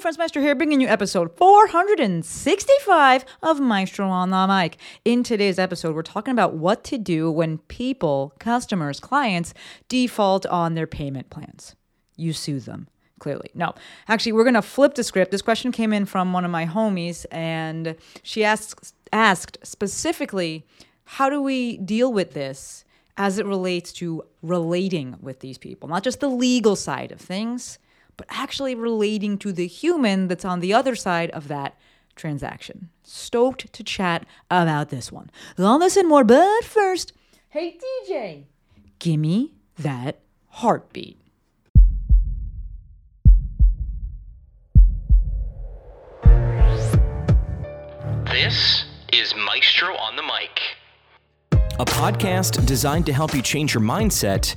Friends Maestro here, bringing you episode 465 of Maestro on the Mic. In today's episode, we're talking about what to do when people, customers, clients default on their payment plans. You sue them, clearly. No, actually, we're going to flip the script. This question came in from one of my homies, and she asked, asked specifically, how do we deal with this as it relates to relating with these people? Not just the legal side of things but actually relating to the human that's on the other side of that transaction. Stoked to chat about this one. All this and more, but first, hey DJ, gimme that heartbeat. This is Maestro on the Mic. A podcast designed to help you change your mindset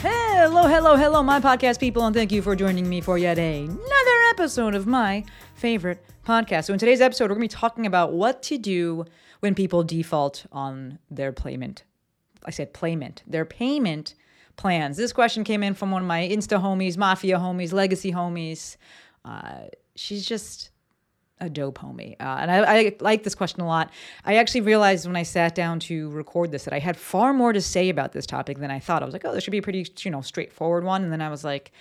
Hello, hello, hello, my podcast people, and thank you for joining me for yet another episode of my favorite podcast. So, in today's episode, we're going to be talking about what to do when people default on their payment. I said payment, their payment plans. This question came in from one of my Insta homies, Mafia homies, Legacy homies. Uh, she's just a dope homie. Uh, and I, I like this question a lot. I actually realized when I sat down to record this that I had far more to say about this topic than I thought. I was like, oh, this should be a pretty, you know, straightforward one. And then I was like,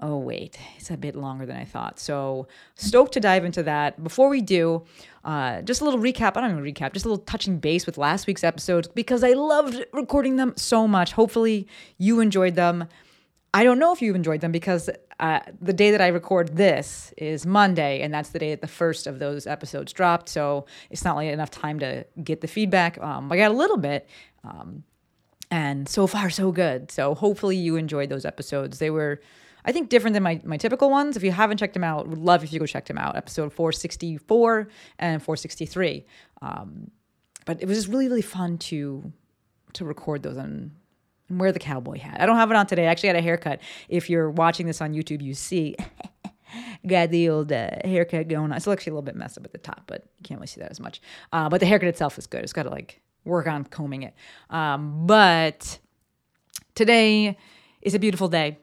oh, wait, it's a bit longer than I thought. So stoked to dive into that. Before we do, uh, just a little recap. I don't even recap, just a little touching base with last week's episodes because I loved recording them so much. Hopefully you enjoyed them. I don't know if you've enjoyed them because uh, the day that I record this is Monday, and that's the day that the first of those episodes dropped. So it's not like enough time to get the feedback. Um, I got a little bit, um, and so far so good. So hopefully you enjoyed those episodes. They were, I think, different than my my typical ones. If you haven't checked them out, would love if you go check them out. Episode four sixty four and four sixty three. Um, but it was just really really fun to to record those and and wear the cowboy hat. I don't have it on today. I actually had a haircut. If you're watching this on YouTube, you see got the old uh, haircut going on. It's actually a little bit messed up at the top, but you can't really see that as much. Uh, but the haircut itself is good. It's got to like work on combing it. Um, but today is a beautiful day.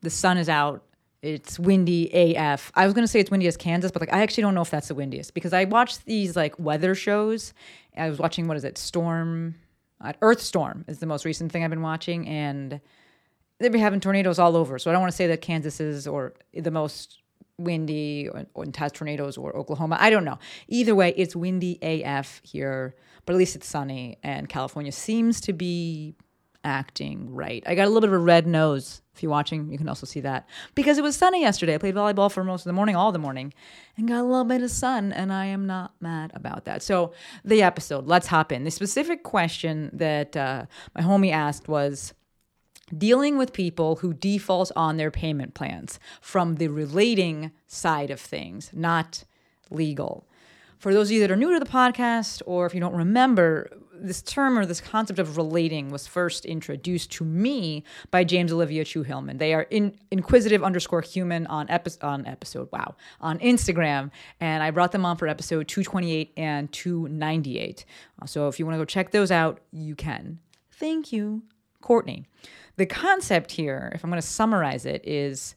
The sun is out. It's windy AF. I was gonna say it's windy as Kansas, but like I actually don't know if that's the windiest because I watched these like weather shows. I was watching what is it, Storm uh, Earth Storm is the most recent thing I've been watching, and they've been having tornadoes all over. So I don't want to say that Kansas is or the most windy or, or has tornadoes or Oklahoma. I don't know. Either way, it's windy AF here, but at least it's sunny, and California seems to be acting right. I got a little bit of a red nose. If you're watching, you can also see that because it was sunny yesterday. I played volleyball for most of the morning, all the morning, and got a little bit of sun, and I am not mad about that. So, the episode, let's hop in. The specific question that uh, my homie asked was dealing with people who default on their payment plans from the relating side of things, not legal. For those of you that are new to the podcast, or if you don't remember, this term or this concept of relating was first introduced to me by James Olivia Chu Hillman. They are in, inquisitive underscore human on, epi- on episode, wow, on Instagram. And I brought them on for episode 228 and 298. Uh, so if you want to go check those out, you can. Thank you, Courtney. The concept here, if I'm going to summarize it, is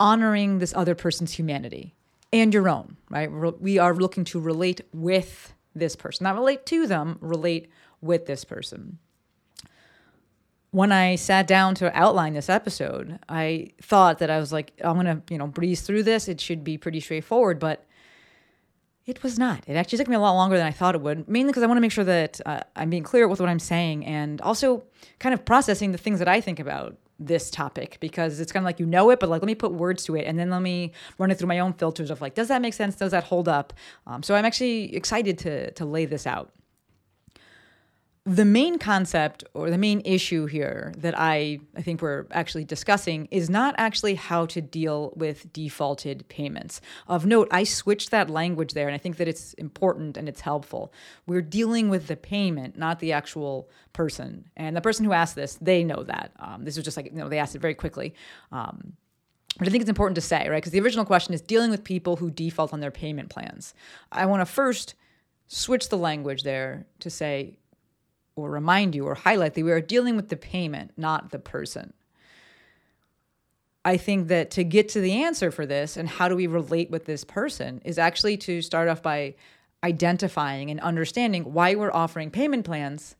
honoring this other person's humanity and your own, right? We are looking to relate with this person, not relate to them, relate with this person. When I sat down to outline this episode, I thought that I was like, I'm gonna, you know, breeze through this. It should be pretty straightforward, but it was not. It actually took me a lot longer than I thought it would, mainly because I want to make sure that uh, I'm being clear with what I'm saying and also kind of processing the things that I think about this topic because it's kind of like you know it, but like let me put words to it and then let me run it through my own filters of like, does that make sense? Does that hold up? Um, so I'm actually excited to to lay this out. The main concept or the main issue here that I, I think we're actually discussing is not actually how to deal with defaulted payments. Of note, I switched that language there, and I think that it's important and it's helpful. We're dealing with the payment, not the actual person. And the person who asked this, they know that. Um, this was just like, you know, they asked it very quickly. Um, but I think it's important to say, right? Because the original question is dealing with people who default on their payment plans. I want to first switch the language there to say, or remind you or highlight that we are dealing with the payment, not the person. I think that to get to the answer for this and how do we relate with this person is actually to start off by identifying and understanding why we're offering payment plans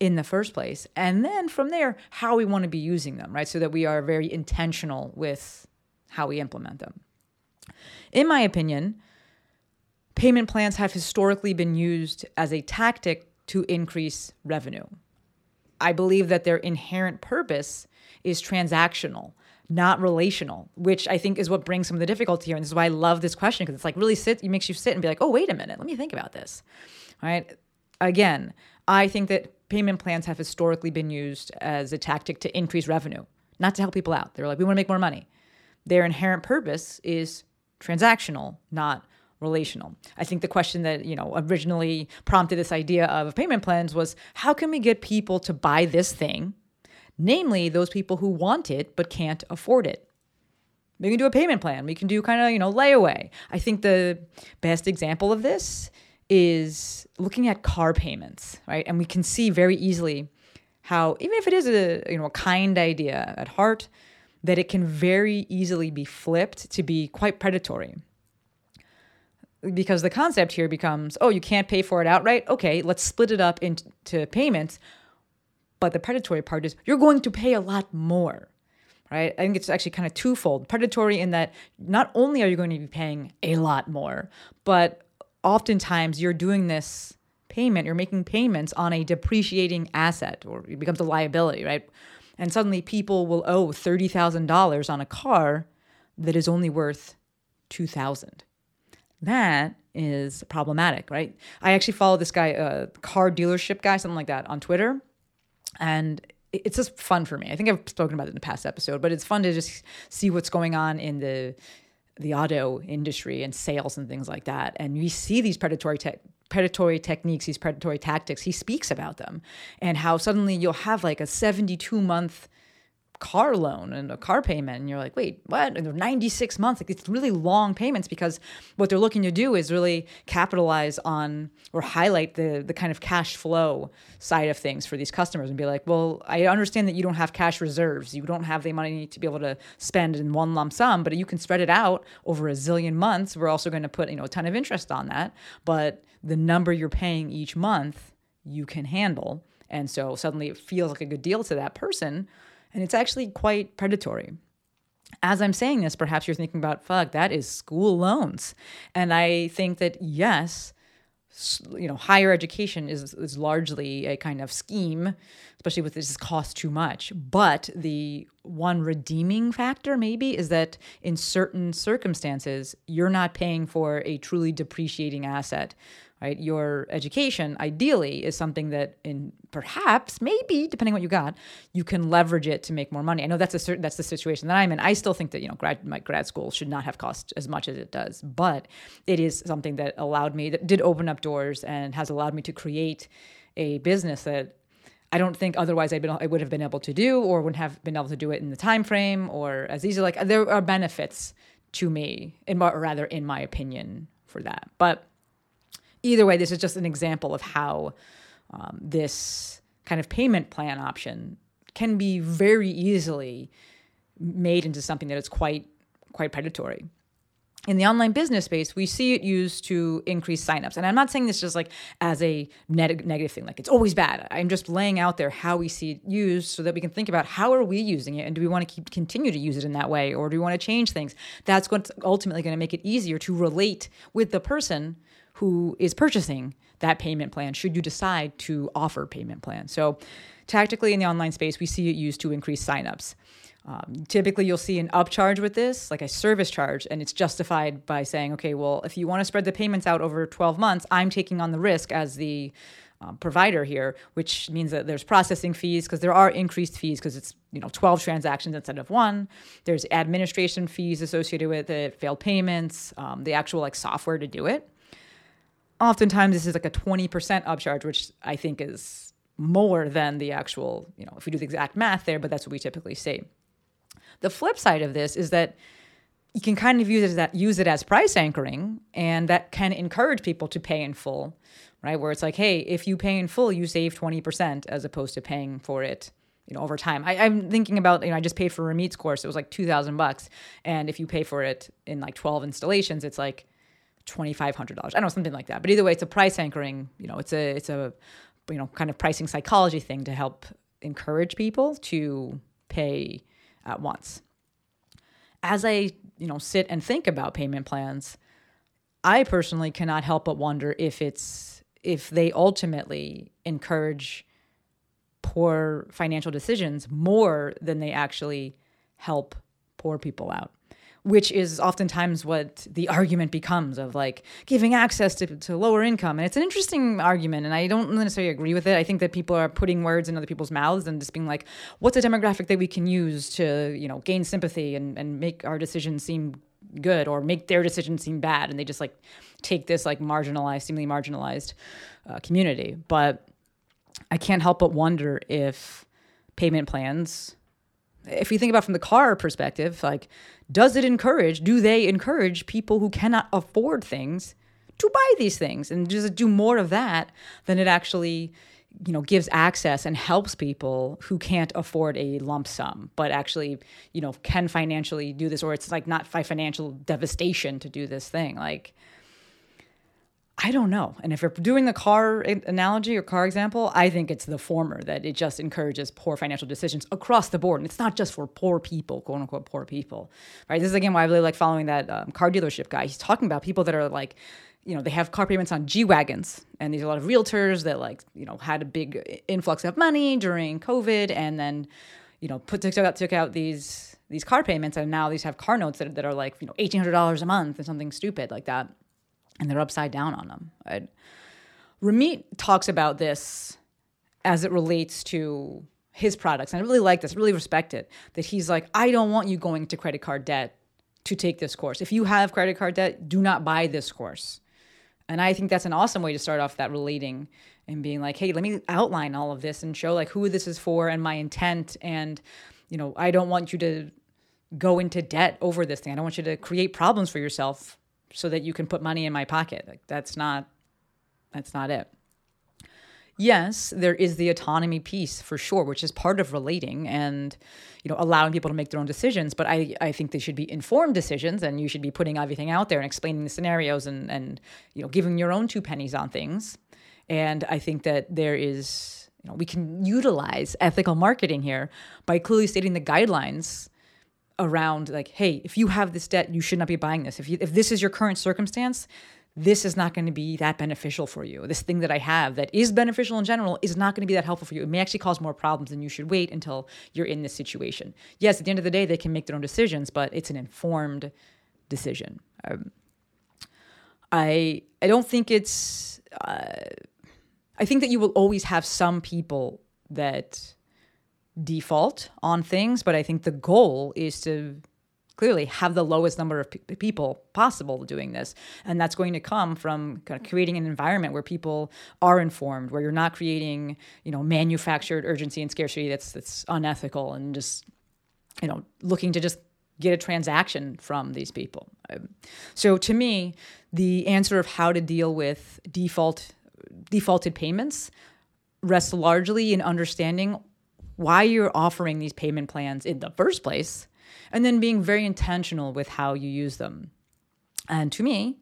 in the first place. And then from there, how we want to be using them, right? So that we are very intentional with how we implement them. In my opinion, payment plans have historically been used as a tactic to increase revenue. I believe that their inherent purpose is transactional, not relational, which I think is what brings some of the difficulty here. And this is why I love this question because it's like really sit, it makes you sit and be like, oh, wait a minute, let me think about this. All right. Again, I think that payment plans have historically been used as a tactic to increase revenue, not to help people out. They're like, we want to make more money. Their inherent purpose is transactional, not relational. I think the question that, you know, originally prompted this idea of payment plans was how can we get people to buy this thing? Namely, those people who want it but can't afford it. We can do a payment plan. We can do kind of, you know, layaway. I think the best example of this is looking at car payments, right? And we can see very easily how even if it is a, you know, a kind idea at heart, that it can very easily be flipped to be quite predatory because the concept here becomes oh you can't pay for it outright? Okay let's split it up into payments. But the predatory part is you're going to pay a lot more right? I think it's actually kind of twofold. Predatory in that not only are you going to be paying a lot more but oftentimes you're doing this payment you're making payments on a depreciating asset or it becomes a liability right? And suddenly people will owe $30000 on a car that is only worth 2000 that is problematic, right? I actually follow this guy, a uh, car dealership guy, something like that, on Twitter, and it's just fun for me. I think I've spoken about it in the past episode, but it's fun to just see what's going on in the the auto industry and sales and things like that. And we see these predatory te- predatory techniques, these predatory tactics. He speaks about them and how suddenly you'll have like a 72 month car loan and a car payment and you're like wait what? And they're 96 months like it's really long payments because what they're looking to do is really capitalize on or highlight the the kind of cash flow side of things for these customers and be like well i understand that you don't have cash reserves. You don't have the money to be able to spend in one lump sum but you can spread it out over a zillion months. We're also going to put you know a ton of interest on that but the number you're paying each month you can handle. And so suddenly it feels like a good deal to that person and it's actually quite predatory. As I'm saying this, perhaps you're thinking about, fuck, that is school loans. And I think that, yes, you know, higher education is, is largely a kind of scheme, especially with this cost too much. But the one redeeming factor, maybe, is that in certain circumstances, you're not paying for a truly depreciating asset right? Your education, ideally, is something that, in perhaps, maybe, depending what you got, you can leverage it to make more money. I know that's a certain that's the situation that I'm in. I still think that you know grad my grad school should not have cost as much as it does, but it is something that allowed me that did open up doors and has allowed me to create a business that I don't think otherwise I'd been, I would have been able to do or wouldn't have been able to do it in the time frame or as easy. Like there are benefits to me, in or rather, in my opinion, for that. But either way, this is just an example of how um, this kind of payment plan option can be very easily made into something that is quite quite predatory. In the online business space, we see it used to increase signups. And I'm not saying this just like as a neg- negative thing, like it's always bad. I'm just laying out there how we see it used so that we can think about how are we using it and do we want to keep continue to use it in that way or do we want to change things? That's what's ultimately going to make it easier to relate with the person who is purchasing that payment plan should you decide to offer payment plan. So, tactically in the online space, we see it used to increase signups. Um, typically, you'll see an upcharge with this, like a service charge, and it's justified by saying, okay, well, if you want to spread the payments out over 12 months, I'm taking on the risk as the um, provider here, which means that there's processing fees because there are increased fees because it's you know 12 transactions instead of one. There's administration fees associated with it, failed payments, um, the actual like software to do it. Oftentimes, this is like a 20% upcharge, which I think is more than the actual, you know, if we do the exact math there, but that's what we typically see. The flip side of this is that you can kind of use it as use it as price anchoring, and that can encourage people to pay in full, right? Where it's like, hey, if you pay in full, you save twenty percent as opposed to paying for it, you know, over time. I, am thinking about, you know, I just paid for Ramit's course; it was like two thousand bucks, and if you pay for it in like twelve installations, it's like twenty five hundred dollars. I don't know something like that. But either way, it's a price anchoring. You know, it's a it's a you know kind of pricing psychology thing to help encourage people to pay at once. As I you know sit and think about payment plans, I personally cannot help but wonder if it's if they ultimately encourage poor financial decisions more than they actually help poor people out which is oftentimes what the argument becomes of like giving access to, to lower income. And it's an interesting argument, and I don't necessarily agree with it. I think that people are putting words in other people's mouths and just being like, what's a demographic that we can use to, you know, gain sympathy and, and make our decisions seem good or make their decision seem bad. And they just like take this like marginalized, seemingly marginalized uh, community. But I can't help but wonder if payment plans if you think about from the car perspective, like, does it encourage, do they encourage people who cannot afford things to buy these things? And does it do more of that than it actually, you know, gives access and helps people who can't afford a lump sum, but actually, you know, can financially do this, or it's like not financial devastation to do this thing? Like, I don't know. And if you're doing the car analogy or car example, I think it's the former that it just encourages poor financial decisions across the board. And it's not just for poor people, quote unquote, poor people, right? This is again why I really like following that um, car dealership guy. He's talking about people that are like, you know, they have car payments on G Wagons. And these are a lot of realtors that like, you know, had a big influx of money during COVID and then, you know, put took out, took out these these car payments and now these have car notes that, that are like, you know, $1,800 a month and something stupid like that and they're upside down on them. Right? Ramit talks about this as it relates to his products. And I really like this, really respect it, that he's like, I don't want you going to credit card debt to take this course. If you have credit card debt, do not buy this course. And I think that's an awesome way to start off that relating and being like, hey, let me outline all of this and show like who this is for and my intent. And, you know, I don't want you to go into debt over this thing. I don't want you to create problems for yourself so that you can put money in my pocket. Like that's not that's not it. Yes, there is the autonomy piece for sure, which is part of relating and you know allowing people to make their own decisions. But I, I think they should be informed decisions, and you should be putting everything out there and explaining the scenarios and and you know giving your own two pennies on things. And I think that there is you know we can utilize ethical marketing here by clearly stating the guidelines around like, hey, if you have this debt, you should not be buying this. If you, if this is your current circumstance, this is not going to be that beneficial for you. This thing that I have that is beneficial in general is not going to be that helpful for you. It may actually cause more problems, and you should wait until you're in this situation. Yes, at the end of the day, they can make their own decisions, but it's an informed decision. Um, I I don't think it's. Uh, I think that you will always have some people that default on things, but I think the goal is to clearly have the lowest number of people possible doing this. And that's going to come from kind of creating an environment where people are informed where you're not creating you know manufactured urgency and scarcity that's that's unethical and just you know looking to just get a transaction from these people. Um, so to me the answer of how to deal with default defaulted payments rests largely in understanding why you're offering these payment plans in the first place, and then being very intentional with how you use them. And to me,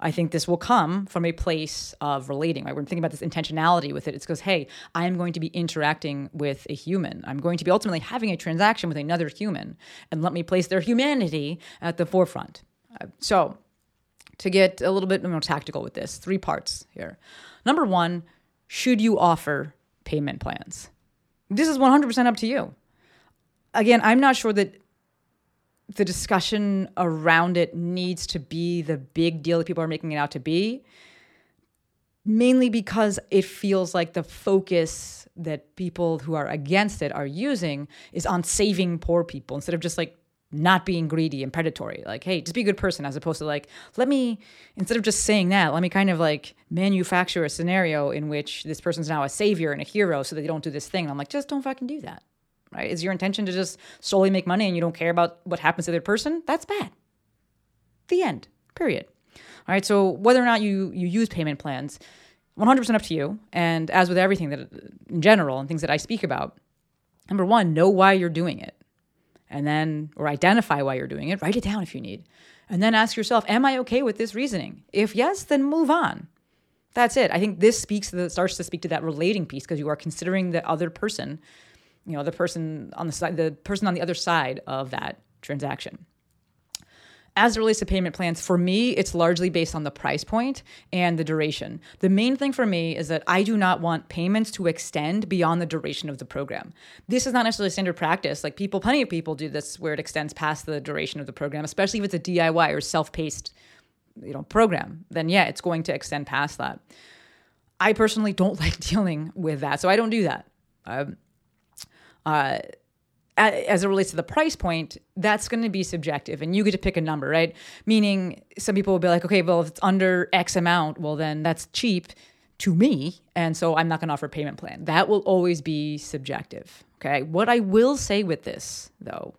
I think this will come from a place of relating, right? We're thinking about this intentionality with it. It's because, hey, I'm going to be interacting with a human. I'm going to be ultimately having a transaction with another human, and let me place their humanity at the forefront. Uh, so, to get a little bit more tactical with this, three parts here. Number one, should you offer payment plans? This is 100% up to you. Again, I'm not sure that the discussion around it needs to be the big deal that people are making it out to be. mainly because it feels like the focus that people who are against it are using is on saving poor people instead of just like not being greedy and predatory. Like, hey, just be a good person, as opposed to like, let me, instead of just saying that, let me kind of like manufacture a scenario in which this person's now a savior and a hero so that they don't do this thing. And I'm like, just don't fucking do that. Right? Is your intention to just solely make money and you don't care about what happens to the other person? That's bad. The end. Period. All right. So whether or not you you use payment plans, 100% up to you. And as with everything that in general and things that I speak about, number one, know why you're doing it and then or identify why you're doing it write it down if you need. And then ask yourself am i okay with this reasoning? If yes then move on. That's it. I think this speaks to the, starts to speak to that relating piece because you are considering the other person you know the person on the side the person on the other side of that transaction as it relates to payment plans, for me, it's largely based on the price point and the duration. The main thing for me is that I do not want payments to extend beyond the duration of the program. This is not necessarily standard practice. Like people, plenty of people do this where it extends past the duration of the program, especially if it's a DIY or self-paced, you know, program. Then yeah, it's going to extend past that. I personally don't like dealing with that, so I don't do that. Um, uh, as it relates to the price point, that's going to be subjective and you get to pick a number, right? Meaning some people will be like, okay, well, if it's under X amount, well, then that's cheap to me. And so I'm not going to offer a payment plan. That will always be subjective. Okay. What I will say with this, though,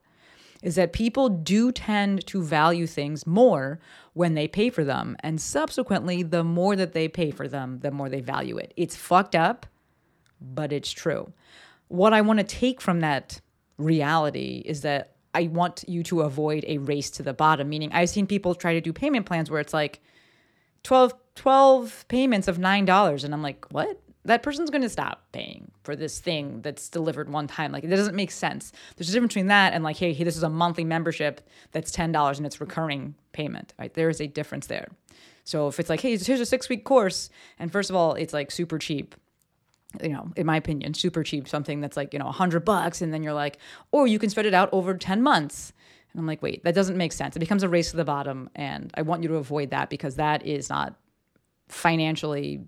is that people do tend to value things more when they pay for them. And subsequently, the more that they pay for them, the more they value it. It's fucked up, but it's true. What I want to take from that reality is that I want you to avoid a race to the bottom. Meaning, I've seen people try to do payment plans where it's like 12, 12 payments of $9. And I'm like, what? That person's going to stop paying for this thing that's delivered one time. Like, it doesn't make sense. There's a difference between that and like, hey, hey this is a monthly membership that's $10 and it's recurring payment, right? There is a difference there. So if it's like, hey, here's a six week course, and first of all, it's like super cheap you know, in my opinion, super cheap, something that's like, you know, a hundred bucks. And then you're like, or you can spread it out over 10 months. And I'm like, wait, that doesn't make sense. It becomes a race to the bottom. And I want you to avoid that because that is not financially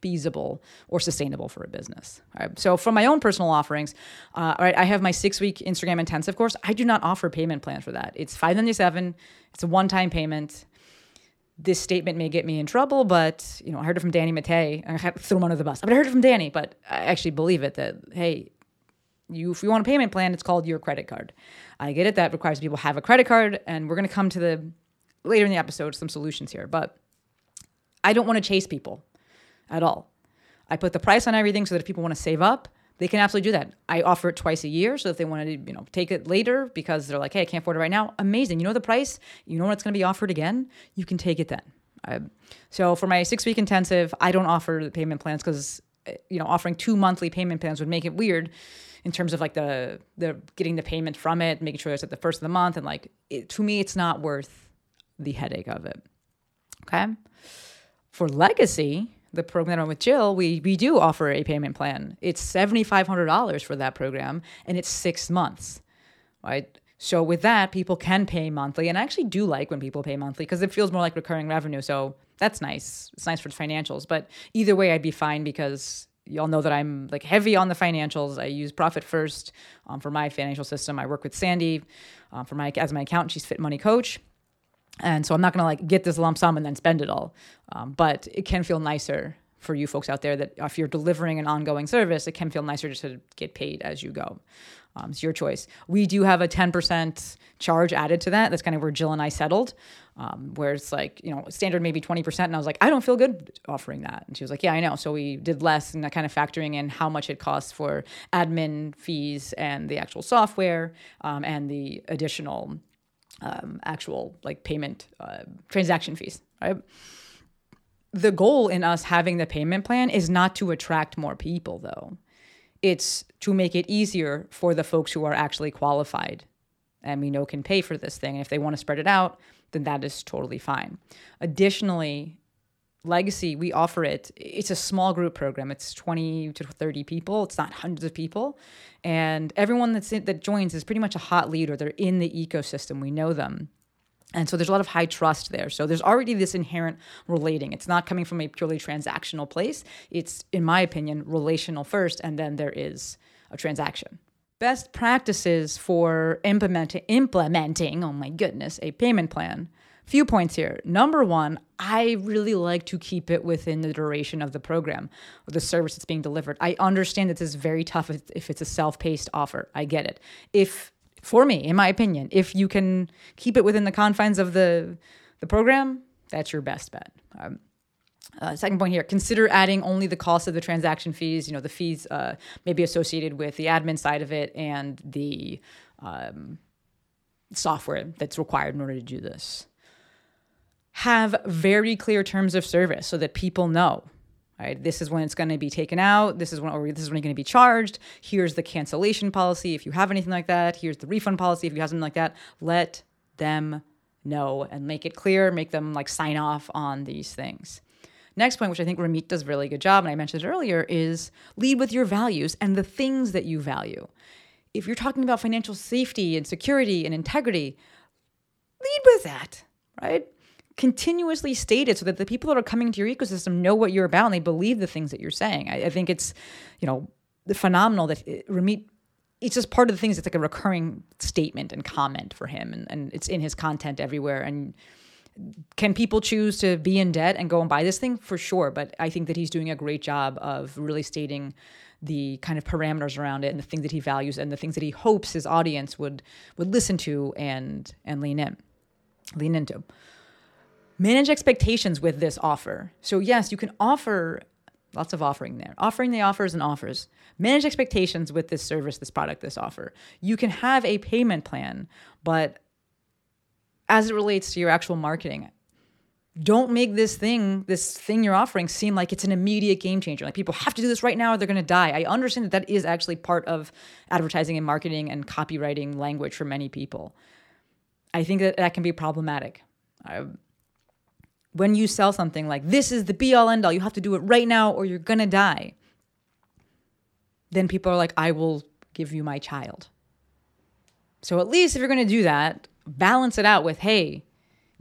feasible or sustainable for a business. All right. So, from my own personal offerings, uh, all right, I have my six week Instagram intensive course. I do not offer payment plans for that. It's 597, it's a one time payment this statement may get me in trouble, but you know, I heard it from Danny Matta. I threw him under the bus. But I heard it from Danny, but I actually believe it that hey, you if you want a payment plan, it's called your credit card. I get it. That requires people have a credit card, and we're gonna come to the later in the episode some solutions here. But I don't want to chase people at all. I put the price on everything so that if people want to save up, they can absolutely do that. I offer it twice a year, so if they want to, you know, take it later because they're like, "Hey, I can't afford it right now," amazing. You know the price. You know when it's going to be offered again. You can take it then. I, so for my six week intensive, I don't offer the payment plans because eh, you know offering two monthly payment plans would make it weird in terms of like the the getting the payment from it, making sure it's at the first of the month, and like it, to me, it's not worth the headache of it. Okay. For legacy, the program that I'm with Jill, we we do offer a payment plan. It's seventy five hundred dollars for that program, and it's six months, right? So with that, people can pay monthly, and I actually do like when people pay monthly because it feels more like recurring revenue. So that's nice. It's nice for the financials. But either way, I'd be fine because y'all know that I'm like heavy on the financials. I use Profit First um, for my financial system. I work with Sandy um, for my as my accountant. She's Fit Money Coach. And so I'm not going to like get this lump sum and then spend it all. Um, but it can feel nicer for you folks out there that if you're delivering an ongoing service, it can feel nicer just to get paid as you go. Um, it's your choice. We do have a 10% charge added to that. That's kind of where Jill and I settled, um, where it's like, you know, standard maybe 20%. And I was like, I don't feel good offering that. And she was like, Yeah, I know. So we did less and kind of factoring in how much it costs for admin fees and the actual software um, and the additional um, actual like payment uh, transaction fees, right? The goal in us having the payment plan is not to attract more people, though. It's to make it easier for the folks who are actually qualified and we know can pay for this thing. And if they want to spread it out, then that is totally fine. Additionally, Legacy, we offer it. It's a small group program. It's 20 to 30 people. It's not hundreds of people. And everyone that's in, that joins is pretty much a hot lead or they're in the ecosystem. We know them. And so there's a lot of high trust there. So there's already this inherent relating. It's not coming from a purely transactional place. It's, in my opinion, relational first, and then there is a transaction. Best practices for implementing implementing, oh my goodness, a payment plan. Few points here. Number one, I really like to keep it within the duration of the program or the service that's being delivered. I understand that this is very tough if, it's a self-paced offer. I get it. If for me, in my opinion, if you can keep it within the confines of the the program, that's your best bet. Um, uh, second point here: consider adding only the cost of the transaction fees. You know, the fees uh, may be associated with the admin side of it and the um, software that's required in order to do this. Have very clear terms of service so that people know right? This is when it's going to be taken out. This is when, or this is when you're going to be charged. Here's the cancellation policy if you have anything like that. Here's the refund policy if you have something like that. Let them know and make it clear. Make them like sign off on these things. Next point, which I think Ramit does a really good job, and I mentioned it earlier, is lead with your values and the things that you value. If you're talking about financial safety and security and integrity, lead with that, right? Continuously stated so that the people that are coming to your ecosystem know what you're about and they believe the things that you're saying. I, I think it's, you know, phenomenal that it, Ramit, it's just part of the things. It's like a recurring statement and comment for him, and, and it's in his content everywhere. And can people choose to be in debt and go and buy this thing? For sure. But I think that he's doing a great job of really stating the kind of parameters around it and the things that he values and the things that he hopes his audience would would listen to and and lean in, lean into manage expectations with this offer. So, yes, you can offer lots of offering there, offering the offers and offers. Manage expectations with this service, this product, this offer. You can have a payment plan, but as it relates to your actual marketing, don't make this thing, this thing you're offering, seem like it's an immediate game changer. Like people have to do this right now or they're going to die. I understand that that is actually part of advertising and marketing and copywriting language for many people. I think that that can be problematic. I, when you sell something like this is the be all end all, you have to do it right now or you're gonna die, then people are like, I will give you my child. So at least if you're gonna do that, balance it out with, hey,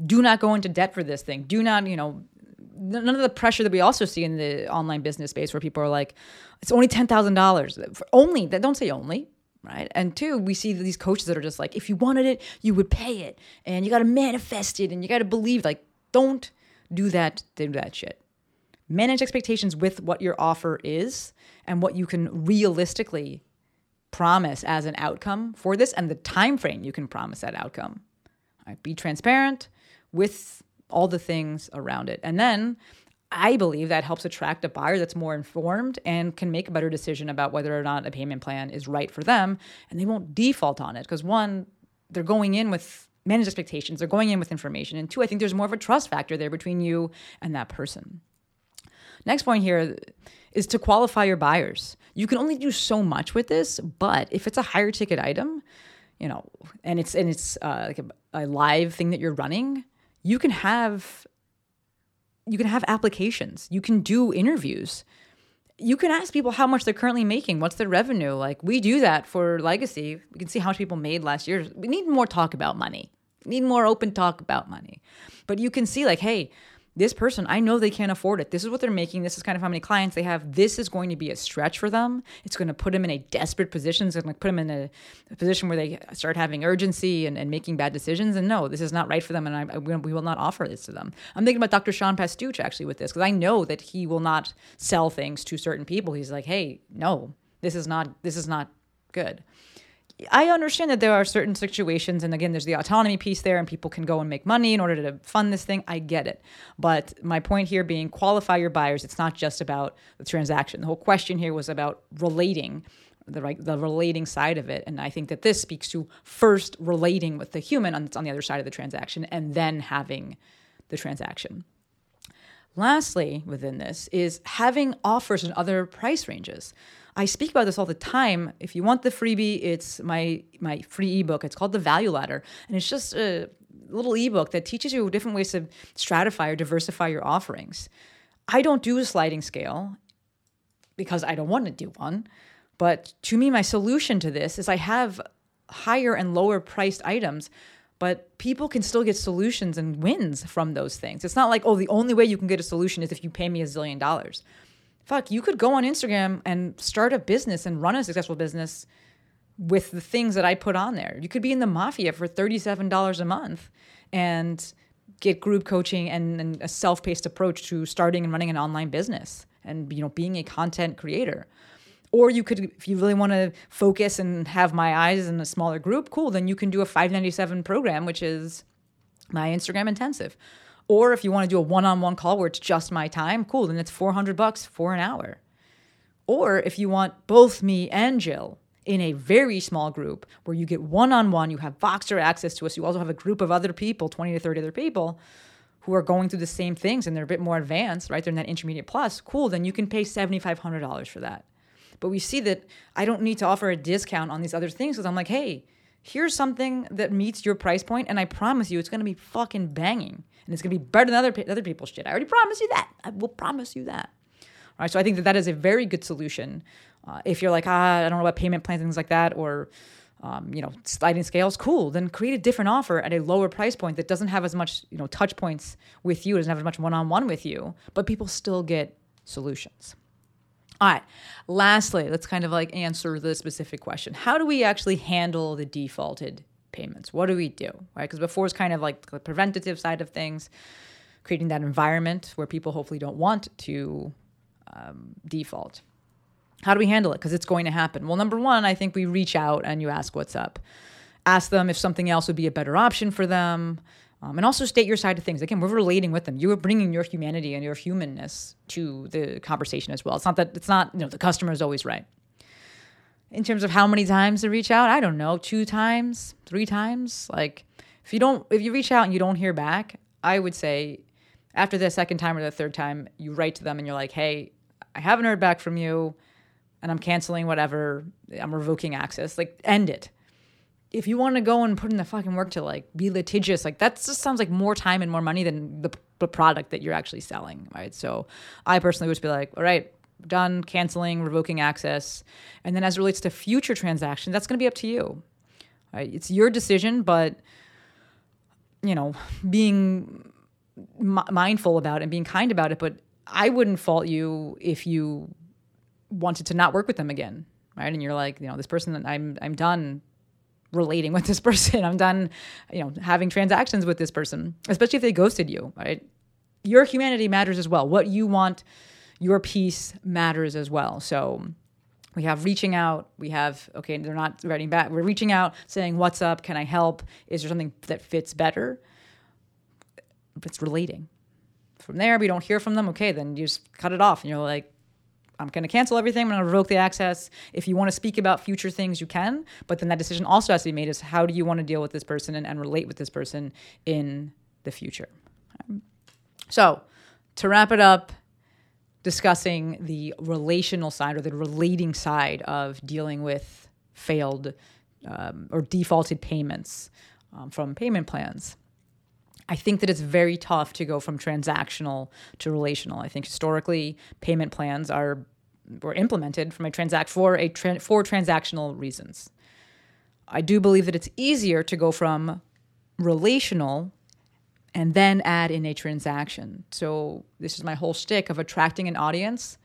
do not go into debt for this thing. Do not, you know, none of the pressure that we also see in the online business space where people are like, it's only ten thousand dollars. Uh, only that don't say only, right? And two, we see these coaches that are just like, if you wanted it, you would pay it, and you got to manifest it, and you got to believe. Like, don't do that, do that shit. Manage expectations with what your offer is and what you can realistically promise as an outcome for this and the time frame you can promise that outcome. Right, be transparent with all the things around it. And then I believe that helps attract a buyer that's more informed and can make a better decision about whether or not a payment plan is right for them and they won't default on it because one they're going in with manage expectations. They're going in with information. And two, I think there's more of a trust factor there between you and that person. Next point here is to qualify your buyers. You can only do so much with this, but if it's a higher ticket item, you know, and it's and it's uh, like a, a live thing that you're running, you can have you can have applications. You can do interviews you can ask people how much they're currently making. What's their revenue? Like we do that for legacy. We can see how much people made last year. We need more talk about money. We need more open talk about money. But you can see like, hey, this person, I know they can't afford it. This is what they're making. This is kind of how many clients they have. This is going to be a stretch for them. It's going to put them in a desperate position. It's going to put them in a, a position where they start having urgency and, and, making bad decisions. And no, this is not right for them. And I, I, we will not offer this to them. I'm thinking about Dr. Sean Pastuch actually with this because I know that he will not sell things to certain people. He's like, hey, no, this is not this is not good. I understand that there are certain situations, and again, there's the autonomy piece there, and people can go and make money in order to fund this thing. I get it. But my point here being qualify your buyers. It's not just about the transaction. The whole question here was about relating, the right, the relating side of it. And I think that this speaks to first relating with the human on, on the other side of the transaction and then having the transaction. Lastly, within this is having offers in other price ranges. I speak about this all the time. If you want the freebie, it's my my free ebook. It's called the Value Ladder, and it's just a little ebook that teaches you different ways to stratify or diversify your offerings. I don't do a sliding scale because I don't want to do one. But to me, my solution to this is I have higher and lower priced items but people can still get solutions and wins from those things. It's not like, oh, the only way you can get a solution is if you pay me a zillion dollars. Fuck, you could go on Instagram and start a business and run a successful business with the things that I put on there. You could be in the mafia for $37 a month and get group coaching and, and a self-paced approach to starting and running an online business and you know being a content creator. Or you could, if you really want to focus and have my eyes in a smaller group, cool, then you can do a 597 program, which is my Instagram intensive. Or if you want to do a one-on-one call where it's just my time, cool, then it's 400 bucks for an hour. Or if you want both me and Jill in a very small group where you get one-on-one, you have Voxer access to us, you also have a group of other people, 20 to 30 other people who are going through the same things and they're a bit more advanced, right? They're in that intermediate plus, cool, then you can pay $7,500 for that. But we see that I don't need to offer a discount on these other things because I'm like, hey, here's something that meets your price point, and I promise you, it's gonna be fucking banging, and it's gonna be better than other other people's shit. I already promise you that. I will promise you that. All right, so I think that that is a very good solution. Uh, if you're like, ah, I don't know about payment plans, things like that, or um, you know, sliding scales, cool. Then create a different offer at a lower price point that doesn't have as much, you know, touch points with you, doesn't have as much one-on-one with you, but people still get solutions. All right. Lastly, let's kind of like answer the specific question. How do we actually handle the defaulted payments? What do we do? Right? Because before it's kind of like the preventative side of things, creating that environment where people hopefully don't want to um, default. How do we handle it? Because it's going to happen. Well, number one, I think we reach out and you ask what's up. Ask them if something else would be a better option for them. Um, and also state your side of things. Again, we're relating with them. You are bringing your humanity and your humanness to the conversation as well. It's not that it's not you know the customer is always right. In terms of how many times to reach out, I don't know, two times, three times. Like if you don't, if you reach out and you don't hear back, I would say after the second time or the third time, you write to them and you're like, hey, I haven't heard back from you, and I'm canceling whatever. I'm revoking access. Like end it if you want to go and put in the fucking work to like be litigious, like that just sounds like more time and more money than the, the product that you're actually selling, right? So I personally would just be like, all right, done canceling, revoking access. And then as it relates to future transactions, that's going to be up to you. Right? It's your decision, but you know, being m- mindful about it and being kind about it, but I wouldn't fault you if you wanted to not work with them again, right? And you're like, you know, this person I'm I'm done relating with this person. I'm done, you know, having transactions with this person, especially if they ghosted you, right? Your humanity matters as well. What you want, your peace matters as well. So we have reaching out. We have, okay, they're not writing back. We're reaching out saying, What's up? Can I help? Is there something that fits better? It's relating. From there, we don't hear from them. Okay, then you just cut it off. And you're like, I'm going to cancel everything. I'm going to revoke the access. If you want to speak about future things, you can. But then that decision also has to be made is how do you want to deal with this person and, and relate with this person in the future? So, to wrap it up, discussing the relational side or the relating side of dealing with failed um, or defaulted payments um, from payment plans. I think that it's very tough to go from transactional to relational. I think historically payment plans are were implemented from a transact for a tra- for transactional reasons. I do believe that it's easier to go from relational and then add in a transaction. So this is my whole shtick of attracting an audience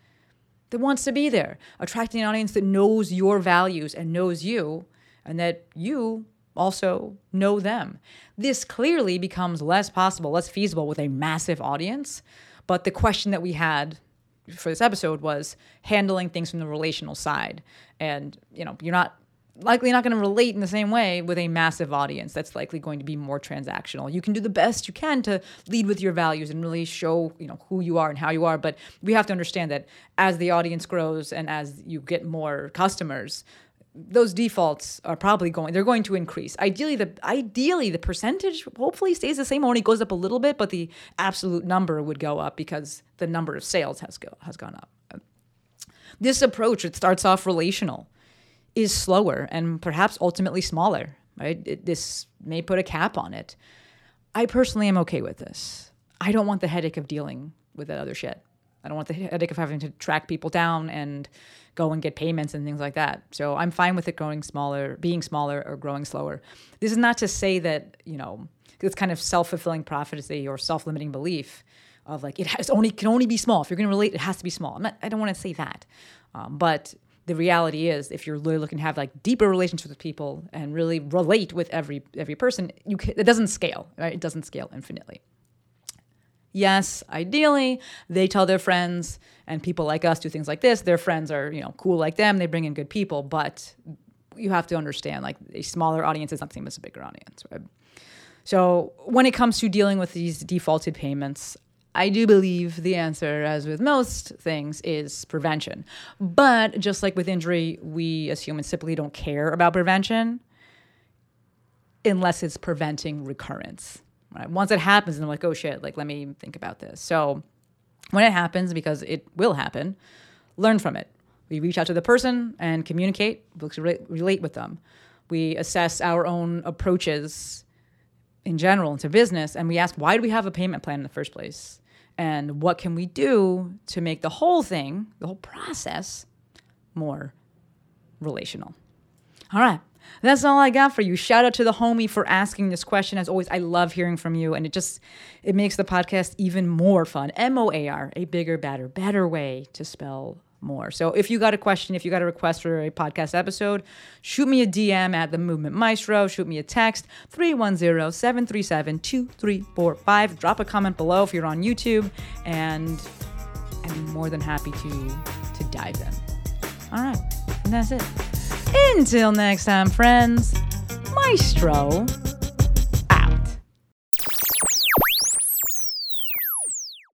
that wants to be there, attracting an audience that knows your values and knows you, and that you also know them. This clearly becomes less possible, less feasible with a massive audience. But the question that we had for this episode was handling things from the relational side. And, you know, you're not likely not going to relate in the same way with a massive audience that's likely going to be more transactional. You can do the best you can to lead with your values and really show, you know, who you are and how you are, but we have to understand that as the audience grows and as you get more customers, those defaults are probably going they're going to increase. Ideally the ideally the percentage hopefully stays the same. Only goes up a little bit but the absolute number would go up because the number of sales has go, has gone up. This approach it starts off relational is slower and perhaps ultimately smaller right? It, this may put a cap on it. I personally am okay with this. I don't want the headache of dealing with that other shit I don't want the headache of having to track people down and go and get payments and things like that. So I'm fine with it growing smaller, being smaller or growing slower. This is not to say that, you know, it's kind of self-fulfilling prophecy or self-limiting belief of like it has only can only be small. If you're going to relate, it has to be small. Not, I don't want to say that, um, but the reality is, if you're really looking to have like deeper relationships with people and really relate with every every person, you can, it doesn't scale. Right? It doesn't scale infinitely. Yes, ideally, they tell their friends, and people like us do things like this. Their friends are, you know, cool like them. They bring in good people, but you have to understand, like a smaller audience is not the same as a bigger audience. Right? So when it comes to dealing with these defaulted payments, I do believe the answer, as with most things, is prevention. But just like with injury, we as humans simply don't care about prevention unless it's preventing recurrence. Right? Once it happens, and I'm like, oh shit, like let me think about this. So when it happens, because it will happen, learn from it. We reach out to the person and communicate, relate with them. We assess our own approaches in general into business and we ask why do we have a payment plan in the first place and what can we do to make the whole thing the whole process more relational all right that's all i got for you shout out to the homie for asking this question as always i love hearing from you and it just it makes the podcast even more fun m-o-a-r a bigger better better way to spell more. So if you got a question, if you got a request for a podcast episode, shoot me a DM at the Movement Maestro, shoot me a text 310-737-2345. Drop a comment below if you're on YouTube and I'm more than happy to to dive in. All right. And that's it. Until next time, friends. Maestro